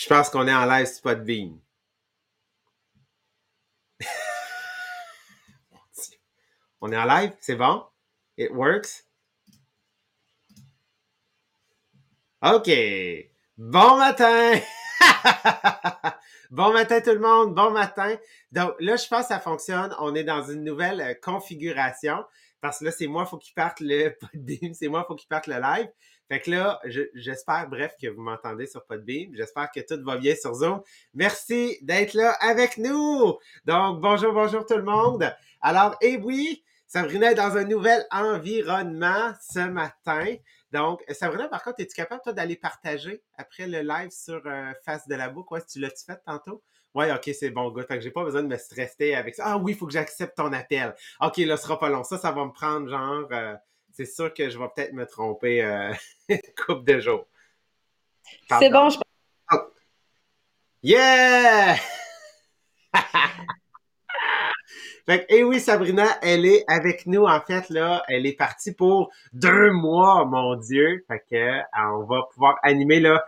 Je pense qu'on est en live Spotbeam. On est en live, c'est bon? It works? OK. Bon matin! bon matin tout le monde, bon matin. Donc là, je pense que ça fonctionne. On est dans une nouvelle euh, configuration parce que là, c'est moi, faut qu'il parte le c'est moi, il faut qu'il parte le live. Fait que là, j'espère, bref, que vous m'entendez sur Podbeam. J'espère que tout va bien sur Zoom. Merci d'être là avec nous. Donc, bonjour, bonjour tout le monde. Alors, eh oui, Sabrina est dans un nouvel environnement ce matin. Donc, Sabrina, par contre, es-tu capable, toi, d'aller partager après le live sur euh, Face de la boucle? Ouais, tu l'as-tu fait tantôt? Ouais, ok, c'est bon, gars. Fait que j'ai pas besoin de me stresser avec ça. Ah oui, il faut que j'accepte ton appel. Ok, là, ce sera pas long. Ça, ça va me prendre genre. Euh, c'est sûr que je vais peut-être me tromper euh, une couple de jours. C'est bon, je oh. Yeah! Fait que, eh oui, Sabrina, elle est avec nous, en fait, là. Elle est partie pour deux mois, mon Dieu. Fait que, euh, on va pouvoir animer, là,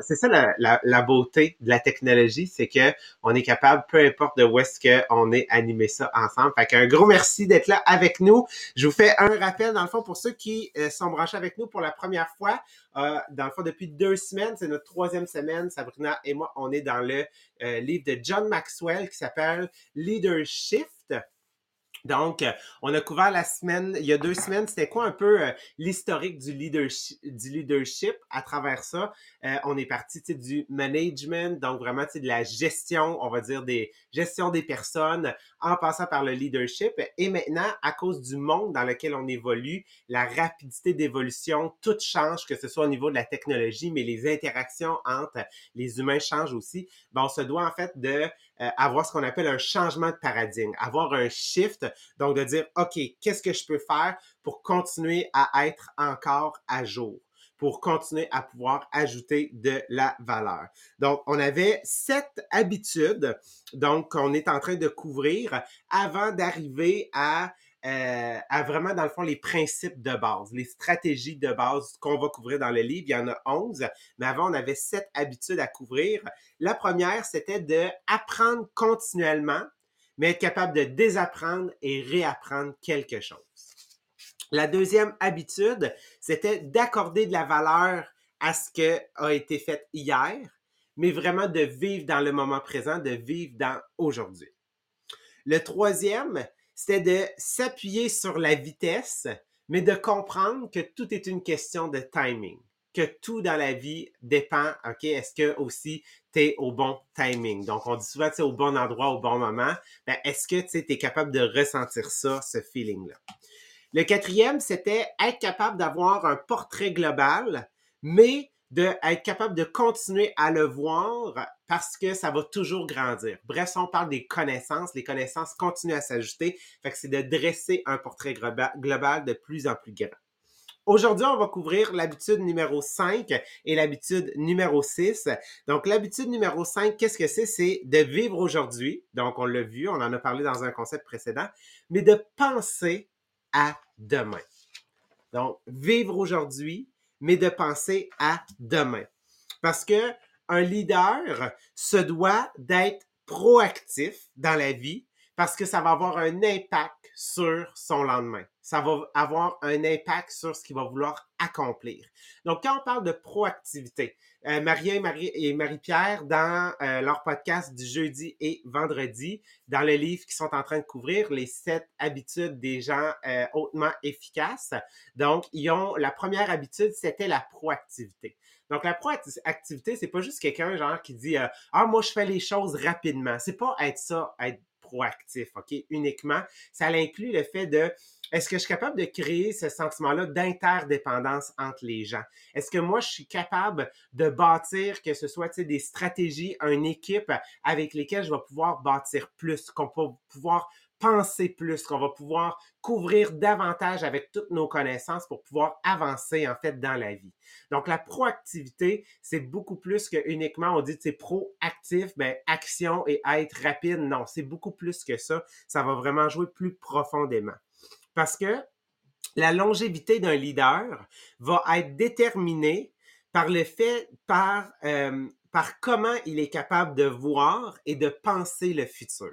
c'est ça la, beauté de la technologie, c'est que on est capable, peu importe de où est-ce qu'on est animé ça ensemble. Fait qu'un gros merci d'être là avec nous. Je vous fais un rappel, dans le fond, pour ceux qui euh, sont branchés avec nous pour la première fois. Euh, dans le fond, depuis deux semaines, c'est notre troisième semaine, Sabrina et moi, on est dans le euh, livre de John Maxwell qui s'appelle Leadership. Donc, euh, on a couvert la semaine, il y a deux semaines, c'était quoi un peu euh, l'historique du leadership, du à travers ça? Euh, on est parti du management, donc vraiment de la gestion, on va dire des gestion des personnes, en passant par le leadership. Et maintenant, à cause du monde dans lequel on évolue, la rapidité d'évolution, tout change, que ce soit au niveau de la technologie, mais les interactions entre les humains changent aussi. Ben, on se doit en fait de euh, avoir ce qu'on appelle un changement de paradigme, avoir un shift, donc de dire, OK, qu'est-ce que je peux faire pour continuer à être encore à jour? pour continuer à pouvoir ajouter de la valeur? Donc, on avait sept habitudes, donc, qu'on est en train de couvrir avant d'arriver à euh, à vraiment, dans le fond, les principes de base, les stratégies de base qu'on va couvrir dans le livre. Il y en a 11, mais avant, on avait sept habitudes à couvrir. La première, c'était de apprendre continuellement, mais être capable de désapprendre et réapprendre quelque chose. La deuxième habitude, c'était d'accorder de la valeur à ce qui a été fait hier, mais vraiment de vivre dans le moment présent, de vivre dans aujourd'hui. Le troisième, c'était de s'appuyer sur la vitesse, mais de comprendre que tout est une question de timing, que tout dans la vie dépend, OK, est-ce que aussi tu es au bon timing? Donc, on dit souvent, tu es au bon endroit, au bon moment. Ben, est-ce que tu es capable de ressentir ça, ce feeling-là? Le quatrième, c'était être capable d'avoir un portrait global, mais d'être capable de continuer à le voir parce que ça va toujours grandir. Bref, on parle des connaissances, les connaissances continuent à s'ajouter. Fait que c'est de dresser un portrait global de plus en plus grand. Aujourd'hui, on va couvrir l'habitude numéro 5 et l'habitude numéro 6. Donc, l'habitude numéro 5, qu'est-ce que c'est? C'est de vivre aujourd'hui. Donc, on l'a vu, on en a parlé dans un concept précédent, mais de penser à demain. Donc, vivre aujourd'hui, mais de penser à demain. Parce que un leader se doit d'être proactif dans la vie parce que ça va avoir un impact sur son lendemain. Ça va avoir un impact sur ce qu'il va vouloir accomplir. Donc, quand on parle de proactivité, euh, Maria et, Marie, et Marie-Pierre, dans euh, leur podcast du jeudi et vendredi, dans le livre qu'ils sont en train de couvrir, les sept habitudes des gens euh, hautement efficaces. Donc, ils ont la première habitude, c'était la proactivité. Donc, la proactivité, c'est pas juste quelqu'un genre qui dit Ah, moi, je fais les choses rapidement. C'est pas être ça, être proactif, OK? Uniquement. Ça inclut le fait de est-ce que je suis capable de créer ce sentiment-là d'interdépendance entre les gens? Est-ce que moi, je suis capable de bâtir, que ce soit des stratégies, une équipe avec lesquelles je vais pouvoir bâtir plus, qu'on va pouvoir penser plus, qu'on va pouvoir couvrir davantage avec toutes nos connaissances pour pouvoir avancer en fait dans la vie? Donc la proactivité, c'est beaucoup plus que uniquement on dit c'est proactif, ben action et être rapide. Non, c'est beaucoup plus que ça. Ça va vraiment jouer plus profondément. Parce que la longévité d'un leader va être déterminée par le fait, par, euh, par comment il est capable de voir et de penser le futur.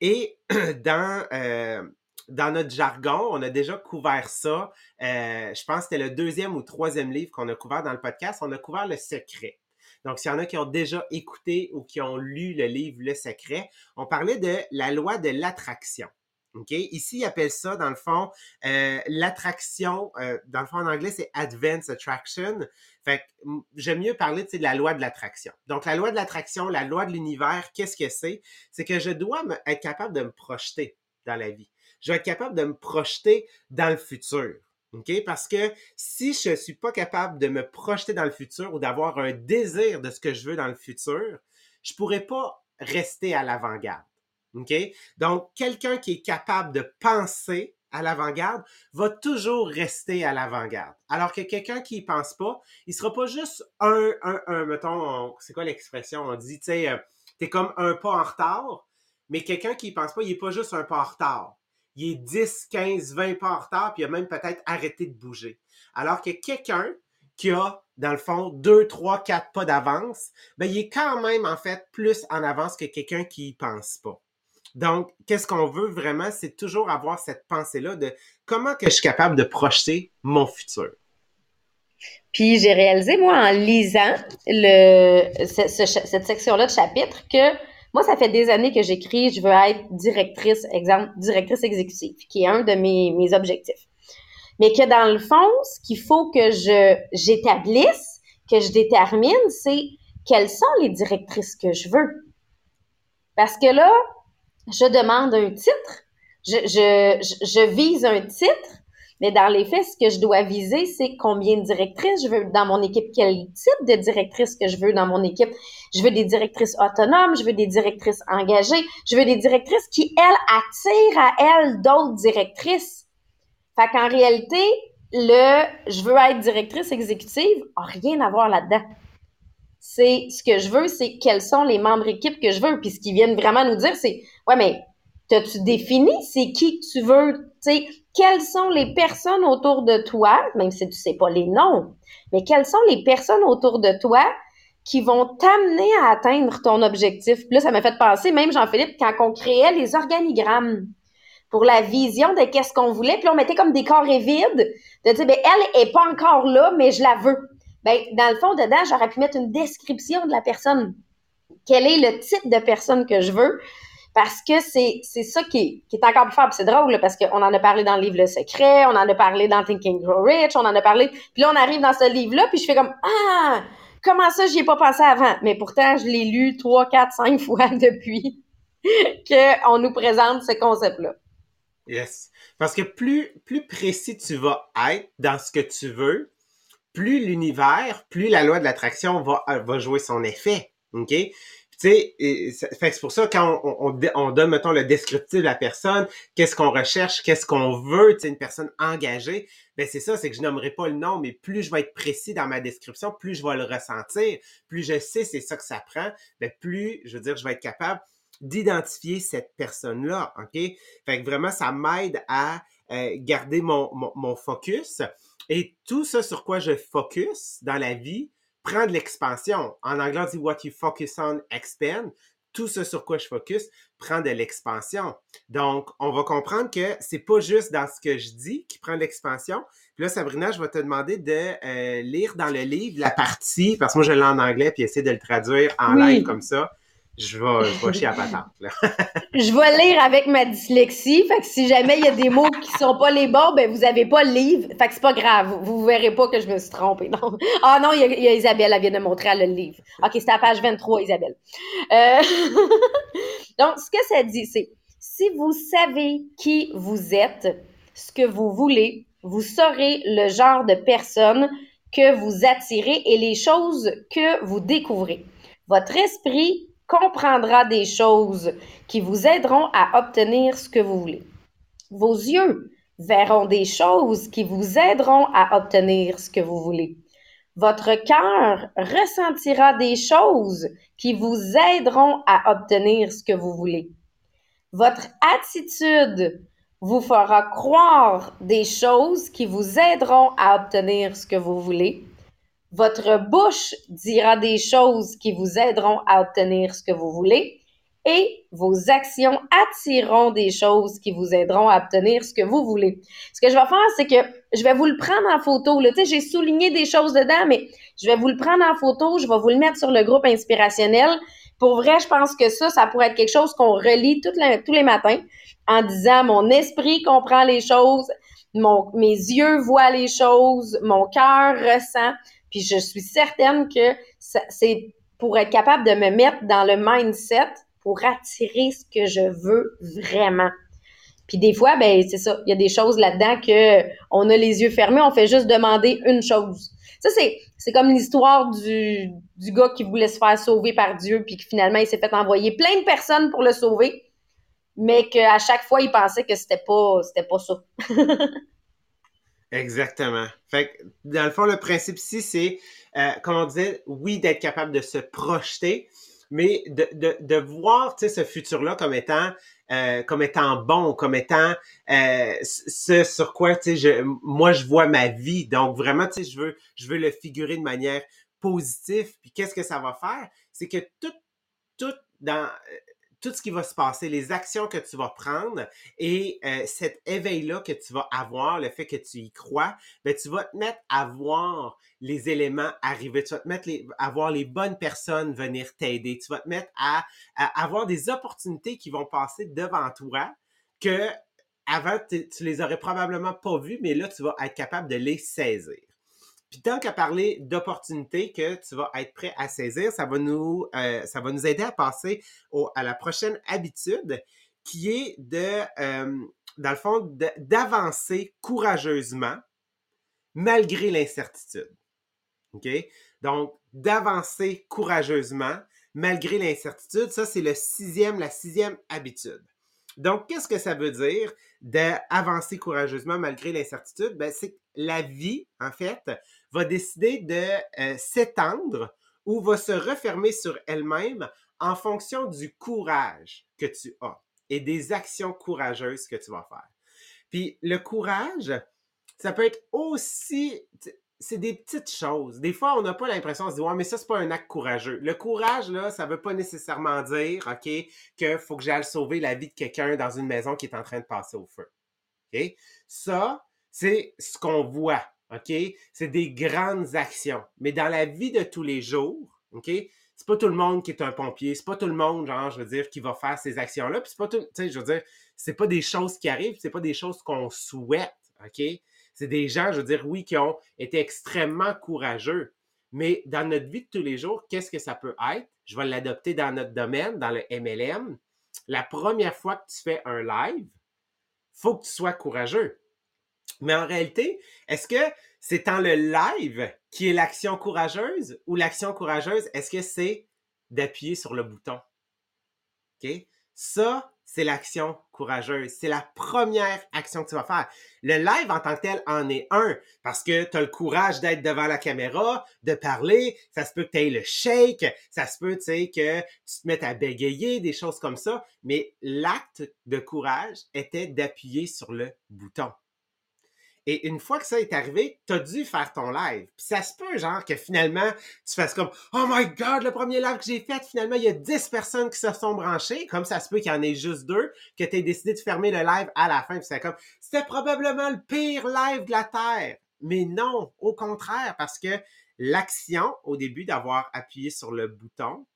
Et dans, euh, dans notre jargon, on a déjà couvert ça. Euh, je pense que c'était le deuxième ou troisième livre qu'on a couvert dans le podcast. On a couvert le secret. Donc, s'il y en a qui ont déjà écouté ou qui ont lu le livre Le Secret, on parlait de la loi de l'attraction. OK? Ici, ils appellent ça, dans le fond, euh, l'attraction, euh, dans le fond, en anglais, c'est Advanced Attraction. Fait que j'aime mieux parler de la loi de l'attraction. Donc, la loi de l'attraction, la loi de l'univers, qu'est-ce que c'est? C'est que je dois être capable de me projeter dans la vie. Je dois être capable de me projeter dans le futur. OK? Parce que si je ne suis pas capable de me projeter dans le futur ou d'avoir un désir de ce que je veux dans le futur, je ne pourrais pas rester à l'avant-garde. Donc, quelqu'un qui est capable de penser à l'avant-garde va toujours rester à l'avant-garde. Alors que quelqu'un qui ne pense pas, il sera pas juste un, un, un mettons, c'est quoi l'expression? On dit, tu sais, euh, t'es comme un pas en retard, mais quelqu'un qui ne pense pas, il n'est pas juste un pas en retard. Il est 10, 15, 20 pas en retard, puis il a même peut-être arrêté de bouger. Alors que quelqu'un qui a, dans le fond, 2, 3, 4 pas d'avance, ben, il est quand même, en fait, plus en avance que quelqu'un qui ne pense pas. Donc, qu'est-ce qu'on veut vraiment, c'est toujours avoir cette pensée-là de comment que je suis capable de projeter mon futur. Puis j'ai réalisé, moi, en lisant le, cette section-là de chapitre, que moi, ça fait des années que j'écris, je veux être directrice, exemple, directrice exécutive, qui est un de mes, mes objectifs. Mais que dans le fond, ce qu'il faut que je j'établisse, que je détermine, c'est quelles sont les directrices que je veux. Parce que là, je demande un titre, je, je, je, vise un titre, mais dans les faits, ce que je dois viser, c'est combien de directrices je veux dans mon équipe, quel type de directrice que je veux dans mon équipe. Je veux des directrices autonomes, je veux des directrices engagées, je veux des directrices qui, elles, attirent à elles d'autres directrices. Fait qu'en réalité, le je veux être directrice exécutive a rien à voir là-dedans c'est ce que je veux, c'est quels sont les membres équipes que je veux. Puis ce qu'ils viennent vraiment nous dire, c'est Ouais, mais t'as-tu défini c'est qui que tu veux? Sais, quelles sont les personnes autour de toi, même si tu sais pas les noms, mais quelles sont les personnes autour de toi qui vont t'amener à atteindre ton objectif? Puis là, ça m'a fait penser, même Jean-Philippe, quand on créait les organigrammes pour la vision de qu'est-ce qu'on voulait, puis on mettait comme des corps vides, de dire, ben, elle est pas encore là, mais je la veux ben, dans le fond, dedans, j'aurais pu mettre une description de la personne. Quel est le type de personne que je veux? Parce que c'est, c'est ça qui est, encore plus fort. c'est drôle, parce qu'on en a parlé dans le livre Le Secret, on en a parlé dans Thinking Grow Rich, on en a parlé. Puis là, on arrive dans ce livre-là, puis je fais comme Ah! Comment ça, j'y ai pas pensé avant? Mais pourtant, je l'ai lu trois, quatre, cinq fois depuis qu'on nous présente ce concept-là. Yes. Parce que plus, plus précis tu vas être dans ce que tu veux, plus l'univers, plus la loi de l'attraction va, va jouer son effet. OK? Sais, c'est pour ça quand on, on, donne, mettons, le descriptif de la personne, qu'est-ce qu'on recherche, qu'est-ce qu'on veut, tu une personne engagée, ben c'est ça, c'est que je nommerai pas le nom, mais plus je vais être précis dans ma description, plus je vais le ressentir, plus je sais c'est ça que ça prend, ben plus, je veux dire, je vais être capable d'identifier cette personne-là, OK? Fait que vraiment, ça m'aide à euh, garder mon, mon, mon focus. Et tout ça sur quoi je focus dans la vie prend de l'expansion. En anglais, on dit what you focus on expand. Tout ce sur quoi je focus prend de l'expansion. Donc, on va comprendre que c'est pas juste dans ce que je dis qui prend de l'expansion. Puis là, Sabrina, je vais te demander de euh, lire dans le livre la partie, parce que moi je l'ai en anglais, puis essayer de le traduire en live comme ça je vais, je vais chier à patente. je vais lire avec ma dyslexie. Fait que si jamais il y a des mots qui sont pas les bons, ben vous avez pas le livre. Fait que c'est pas grave. Vous, vous verrez pas que je me suis trompée. Non. Ah non, il y, a, Isabelle, elle vient de montrer le livre. OK, c'est à page 23, Isabelle. Euh... Donc, ce que ça dit, c'est si vous savez qui vous êtes, ce que vous voulez, vous saurez le genre de personne que vous attirez et les choses que vous découvrez. Votre esprit comprendra des choses qui vous aideront à obtenir ce que vous voulez. Vos yeux verront des choses qui vous aideront à obtenir ce que vous voulez. Votre cœur ressentira des choses qui vous aideront à obtenir ce que vous voulez. Votre attitude vous fera croire des choses qui vous aideront à obtenir ce que vous voulez. Votre bouche dira des choses qui vous aideront à obtenir ce que vous voulez et vos actions attireront des choses qui vous aideront à obtenir ce que vous voulez. Ce que je vais faire, c'est que je vais vous le prendre en photo. Tu sais, j'ai souligné des choses dedans, mais je vais vous le prendre en photo, je vais vous le mettre sur le groupe inspirationnel. Pour vrai, je pense que ça, ça pourrait être quelque chose qu'on relit tous les matins en disant mon esprit comprend les choses, mes yeux voient les choses, mon cœur ressent. Puis je suis certaine que c'est pour être capable de me mettre dans le mindset pour attirer ce que je veux vraiment. Puis des fois, ben c'est ça, il y a des choses là-dedans que on a les yeux fermés, on fait juste demander une chose. Ça c'est c'est comme l'histoire du du gars qui voulait se faire sauver par Dieu puis que finalement il s'est fait envoyer plein de personnes pour le sauver, mais qu'à chaque fois il pensait que c'était pas c'était pas ça. Exactement. Fait que, dans le fond, le principe ici, c'est, euh, comme on disait, oui, d'être capable de se projeter, mais de, de, de voir ce futur-là comme étant euh, comme étant bon, comme étant euh, ce sur quoi je, moi je vois ma vie. Donc vraiment, je veux, je veux le figurer de manière positive. Puis qu'est-ce que ça va faire? C'est que tout, tout dans tout ce qui va se passer, les actions que tu vas prendre et euh, cet éveil-là que tu vas avoir, le fait que tu y crois, ben, tu vas te mettre à voir les éléments arriver. Tu vas te mettre à voir les bonnes personnes venir t'aider. Tu vas te mettre à, avoir des opportunités qui vont passer devant toi que avant, tu les aurais probablement pas vues, mais là, tu vas être capable de les saisir. Puis tant qu'à parler d'opportunités que tu vas être prêt à saisir, ça va nous, euh, ça va nous aider à passer à la prochaine habitude qui est de, euh, dans le fond, d'avancer courageusement malgré l'incertitude. OK? Donc, d'avancer courageusement malgré l'incertitude, ça, c'est le sixième, la sixième habitude. Donc, qu'est-ce que ça veut dire d'avancer courageusement malgré l'incertitude? Ben, c'est la vie, en fait, va décider de euh, s'étendre ou va se refermer sur elle-même en fonction du courage que tu as et des actions courageuses que tu vas faire. Puis le courage, ça peut être aussi, c'est des petites choses. Des fois, on n'a pas l'impression de se dire, ouais, mais ça, c'est pas un acte courageux. Le courage, là, ça veut pas nécessairement dire, OK, qu'il faut que j'aille sauver la vie de quelqu'un dans une maison qui est en train de passer au feu. OK? Ça, c'est ce qu'on voit. OK? C'est des grandes actions. Mais dans la vie de tous les jours, OK? C'est pas tout le monde qui est un pompier. C'est pas tout le monde, genre, je veux dire, qui va faire ces actions-là. Puis c'est pas tout, tu sais, je veux dire, c'est pas des choses qui arrivent, c'est pas des choses qu'on souhaite. OK? C'est des gens, je veux dire, oui, qui ont été extrêmement courageux. Mais dans notre vie de tous les jours, qu'est-ce que ça peut être? Je vais l'adopter dans notre domaine, dans le MLM. La première fois que tu fais un live, faut que tu sois courageux. Mais en réalité, est-ce que c'est en le live qui est l'action courageuse ou l'action courageuse, est-ce que c'est d'appuyer sur le bouton? OK? Ça, c'est l'action courageuse. C'est la première action que tu vas faire. Le live en tant que tel en est un parce que tu as le courage d'être devant la caméra, de parler. Ça se peut que tu aies le shake. Ça se peut, que tu te mettes à bégayer, des choses comme ça. Mais l'acte de courage était d'appuyer sur le bouton. Et une fois que ça est arrivé, tu as dû faire ton live. Puis ça se peut, genre, que finalement, tu fasses comme Oh my God, le premier live que j'ai fait, finalement, il y a 10 personnes qui se sont branchées. Comme ça se peut qu'il y en ait juste deux, que tu aies décidé de fermer le live à la fin. Puis c'est comme C'était probablement le pire live de la Terre. Mais non, au contraire, parce que l'action, au début d'avoir appuyé sur le bouton,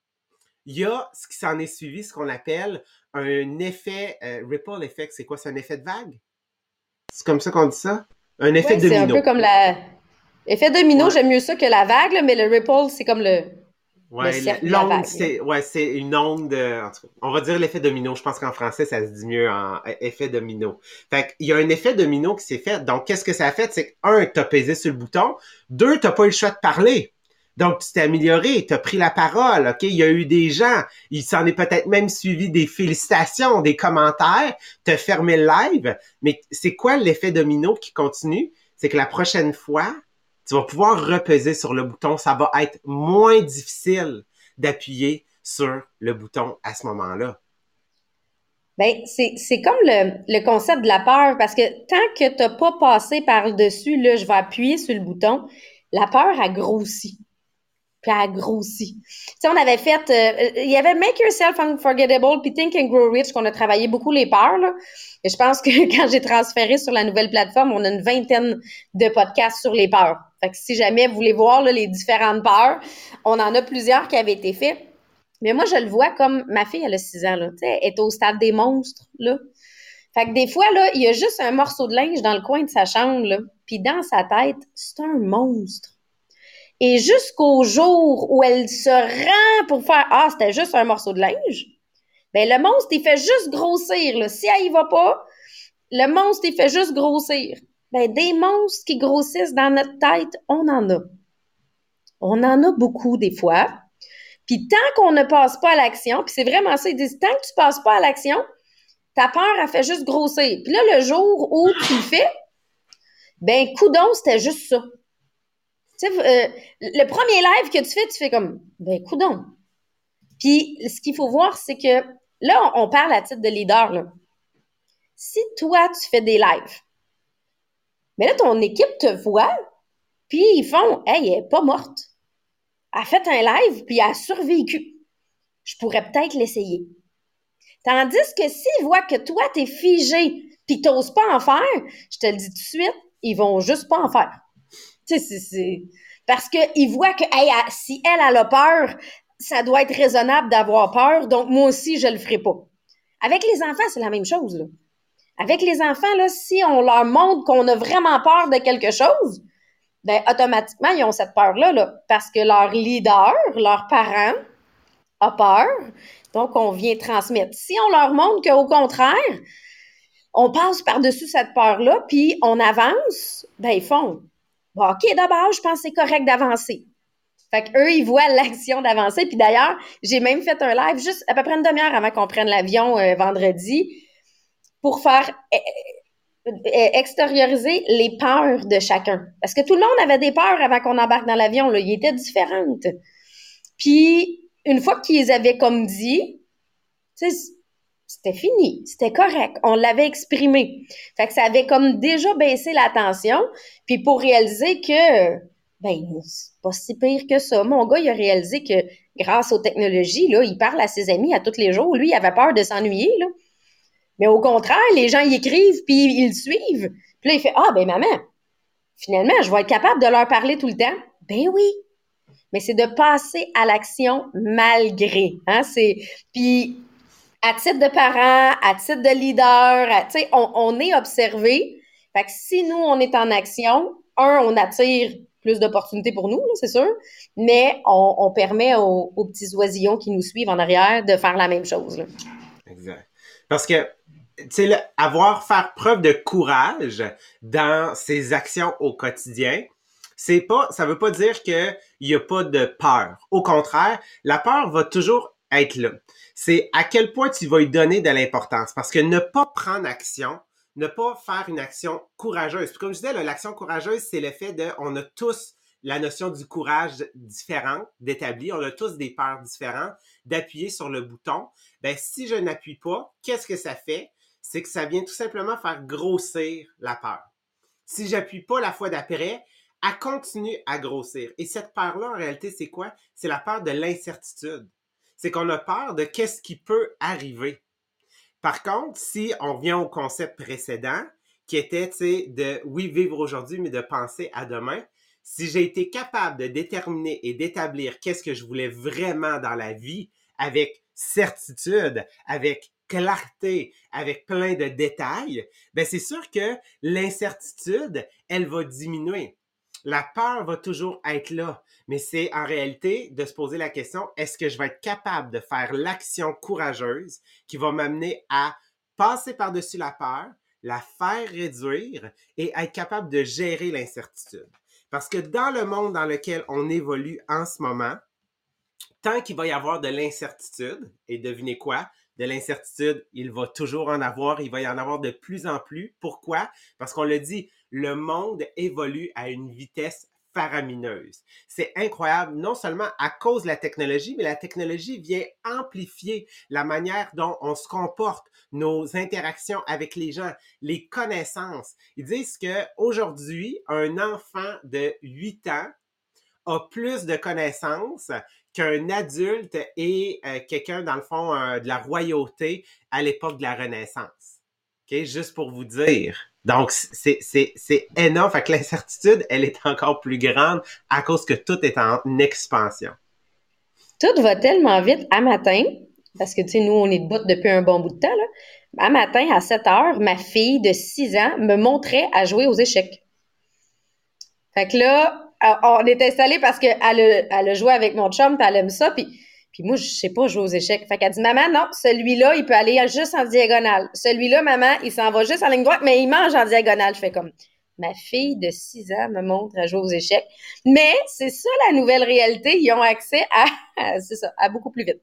il y a ce qui s'en est suivi, ce qu'on appelle un effet euh, ripple effect. C'est quoi? C'est un effet de vague? C'est comme ça qu'on dit ça? Un effet domino. C'est un peu comme la. Effet domino, j'aime mieux ça que la vague, mais le ripple, c'est comme le. Ouais, l'onde, c'est ouais, c'est une onde. En tout cas, on va dire l'effet domino. Je pense qu'en français, ça se dit mieux en e, effet domino. Fait qu'il y a un effet domino qui s'est fait. Donc, qu'est-ce que ça a fait? C'est que, un, t'as pesé sur le bouton. Deux, t'as pas eu le choix de parler. Donc, tu t'es amélioré, tu as pris la parole, OK? Il y a eu des gens, il s'en est peut-être même suivi des félicitations, des commentaires, tu as fermé le live, mais c'est quoi l'effet domino qui continue? C'est que la prochaine fois, tu vas pouvoir repeser sur le bouton, ça va être moins difficile d'appuyer sur le bouton à ce moment-là. Ben, c'est comme le, le, concept de la peur, parce que tant que tu n'as pas passé par-dessus, là, je vais appuyer sur le bouton, la peur a grossi. Puis elle a grossi. Tu sais, on avait fait, euh, il y avait Make Yourself Unforgettable puis Think and Grow Rich qu'on a travaillé beaucoup les peurs. Là. Et je pense que quand j'ai transféré sur la nouvelle plateforme, on a une vingtaine de podcasts sur les peurs. Fait que si jamais vous voulez voir les différentes peurs, on en a plusieurs qui avaient été faits. Mais moi, je le vois comme ma fille, elle a 6 ans, là, elle est au stade des monstres. Là. Fait que des fois, là, il y a juste un morceau de linge dans le coin de sa chambre, là, puis dans sa tête, c'est un monstre. Et jusqu'au jour où elle se rend pour faire Ah, c'était juste un morceau de linge, ben le monstre, il fait juste grossir. Là. Si elle y va pas, le monstre, il fait juste grossir. Ben, des monstres qui grossissent dans notre tête, on en a. On en a beaucoup des fois. Puis tant qu'on ne passe pas à l'action, puis c'est vraiment ça, ils disent tant que tu passes pas à l'action, ta peur, elle fait juste grossir. Puis là, le jour où tu le fais, ben, coudon, c'était juste ça. Tu sais, euh, le premier live que tu fais, tu fais comme, ben, coudon. Puis, ce qu'il faut voir, c'est que là, on parle à titre de leader, là. Si toi, tu fais des lives, mais là, ton équipe te voit, puis ils font, hey, elle est pas morte. Elle a fait un live, puis elle a survécu. Je pourrais peut-être l'essayer. Tandis que s'ils voient que toi, t'es figé, puis t'oses pas en faire, je te le dis tout de suite, ils vont juste pas en faire. Tu sais, c'est... Parce qu'ils voient que si elle, a peur, ça doit être raisonnable d'avoir peur, donc moi aussi, je le ferai pas. Avec les enfants, c'est la même chose. Avec les enfants, si on leur montre qu'on a vraiment peur de quelque chose, ben automatiquement, ils ont cette peur-là, là, parce que leur leader, leur parent, a peur, donc on vient transmettre. Si on leur montre qu'au contraire, on passe par-dessus cette peur-là, puis on avance, ben ils font OK, d'abord, je pense que c'est correct d'avancer. Fait qu'eux, ils voient l'action d'avancer. Puis d'ailleurs, j'ai même fait un live juste à peu près une demi-heure avant qu'on prenne l'avion euh, vendredi pour faire euh, euh, extérioriser les peurs de chacun. Parce que tout le monde avait des peurs avant qu'on embarque dans l'avion. Là. Ils étaient différentes. Puis, une fois qu'ils avaient comme dit, tu sais, c'était fini, c'était correct, on l'avait exprimé. Fait que ça avait comme déjà baissé la tension, puis pour réaliser que ben c'est pas si pire que ça. Mon gars, il a réalisé que grâce aux technologies là, il parle à ses amis à tous les jours, lui il avait peur de s'ennuyer. Mais au contraire, les gens y écrivent puis ils le suivent. Puis là il fait "Ah ben maman, finalement, je vais être capable de leur parler tout le temps." Ben oui. Mais c'est de passer à l'action malgré, hein, puis à titre de parent, à titre de leader, on, on, est observé. Fait que si nous, on est en action, un, on attire plus d'opportunités pour nous, c'est sûr, mais on, on permet aux, petits oisillons qui nous suivent en arrière de faire la même chose. Exact. Parce que, tu sais, avoir, faire preuve de courage dans ses actions au quotidien, c'est pas, ça veut pas dire qu'il y a pas de peur. Au contraire, la peur va toujours être là c'est à quel point tu vas lui donner de l'importance. Parce que ne pas prendre action, ne pas faire une action courageuse. comme je disais, l'action courageuse, c'est le fait de, on a tous la notion du courage différent d'établir, on a tous des peurs différentes, d'appuyer sur le bouton. Ben, si je n'appuie pas, qu'est-ce que ça fait? C'est que ça vient tout simplement faire grossir la peur. Si j'appuie pas la fois d'après, elle continue à grossir. Et cette peur-là, en réalité, c'est quoi? C'est la peur de l'incertitude c'est qu'on a peur de qu'est-ce qui peut arriver. Par contre, si on revient au concept précédent, qui était, de, oui, vivre aujourd'hui, mais de penser à demain, si j'ai été capable de déterminer et d'établir qu'est-ce que je voulais vraiment dans la vie avec certitude, avec clarté, avec plein de détails, ben c'est sûr que l'incertitude, elle va diminuer. La peur va toujours être là, mais c'est en réalité de se poser la question, est-ce que je vais être capable de faire l'action courageuse qui va m'amener à passer par-dessus la peur, la faire réduire et être capable de gérer l'incertitude? Parce que dans le monde dans lequel on évolue en ce moment, tant qu'il va y avoir de l'incertitude, et devinez quoi, de l'incertitude, il va toujours en avoir, il va y en avoir de plus en plus. Pourquoi? Parce qu'on le dit, le monde évolue à une vitesse faramineuse. C'est incroyable, non seulement à cause de la technologie, mais la technologie vient amplifier la manière dont on se comporte, nos interactions avec les gens, les connaissances. Ils disent que aujourd'hui, un enfant de 8 ans a plus de connaissances qu'un adulte et euh, quelqu'un, dans le fond, euh, de la royauté à l'époque de la Renaissance. Juste pour vous dire. Donc, c'est, énorme. Fait que l'incertitude, elle est encore plus grande à cause que tout est en expansion. Tout va tellement vite à matin, parce que, tu sais, nous, on est debout depuis un bon bout de temps, là. À matin, à 7 heures, ma fille de 6 ans me montrait à jouer aux échecs. Fait que là, on est installé parce qu'elle a, elle joué avec mon chum, puis elle aime ça, puis, puis moi, je sais pas jouer aux échecs. Fait qu'elle dit, maman, non, celui-là, il peut aller juste en diagonale. Celui-là, maman, il s'en va juste en ligne droite, mais il mange en diagonale. Je fais comme, ma fille de 6 ans me montre à jouer aux échecs. Mais c'est ça la nouvelle réalité. Ils ont accès à, c'est ça, à beaucoup plus vite.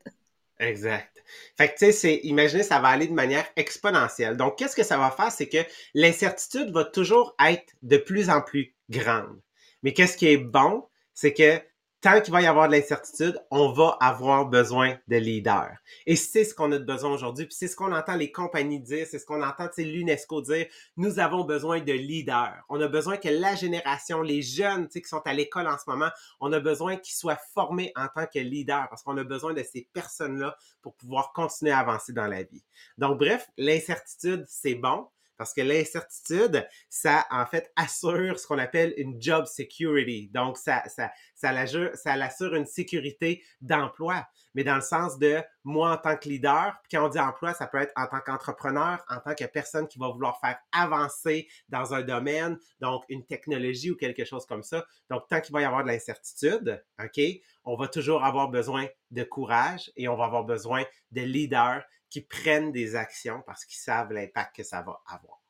Exact. Fait que, tu sais, c'est, imaginez, ça va aller de manière exponentielle. Donc, qu'est-ce que ça va faire? C'est que l'incertitude va toujours être de plus en plus grande. Mais qu'est-ce qui est bon? C'est que tant qu'il va y avoir de l'incertitude, on va avoir besoin de leaders. Et c'est ce qu'on a besoin aujourd'hui, puis c'est ce qu'on entend les compagnies dire, c'est ce qu'on entend l'UNESCO dire. Nous avons besoin de leaders. On a besoin que la génération, les jeunes qui sont à l'école en ce moment, on a besoin qu'ils soient formés en tant que leaders parce qu'on a besoin de ces personnes-là pour pouvoir continuer à avancer dans la vie. Donc bref, l'incertitude, c'est bon, parce que l'incertitude, ça, en fait, assure ce qu'on appelle une job security. Donc, ça, ça, ça, l'assure, une sécurité d'emploi. Mais dans le sens de moi en tant que leader, puis quand on dit emploi, ça peut être en tant qu'entrepreneur, en tant que personne qui va vouloir faire avancer dans un domaine, donc une technologie ou quelque chose comme ça. Donc, tant qu'il va y avoir de l'incertitude, OK, on va toujours avoir besoin de courage et on va avoir besoin de leaders qui prennent des actions parce qu'ils savent l'impact que ça va avoir.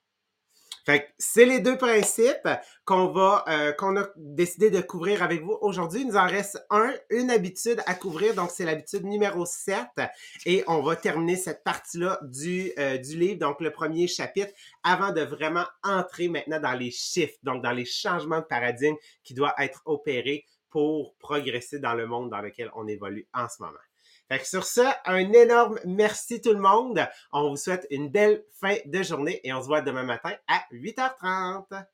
Fait c'est les deux principes qu'on va euh, qu'on a décidé de couvrir avec vous aujourd'hui. Il nous en reste un, une habitude à couvrir, donc c'est l'habitude numéro 7 et on va terminer cette partie-là du euh, du livre, donc le premier chapitre avant de vraiment entrer maintenant dans les chiffres, donc dans les changements de paradigme qui doivent être opérés pour progresser dans le monde dans lequel on évolue en ce moment. Fait que sur ça, un énorme merci tout le monde. On vous souhaite une belle fin de journée et on se voit demain matin à 8h30.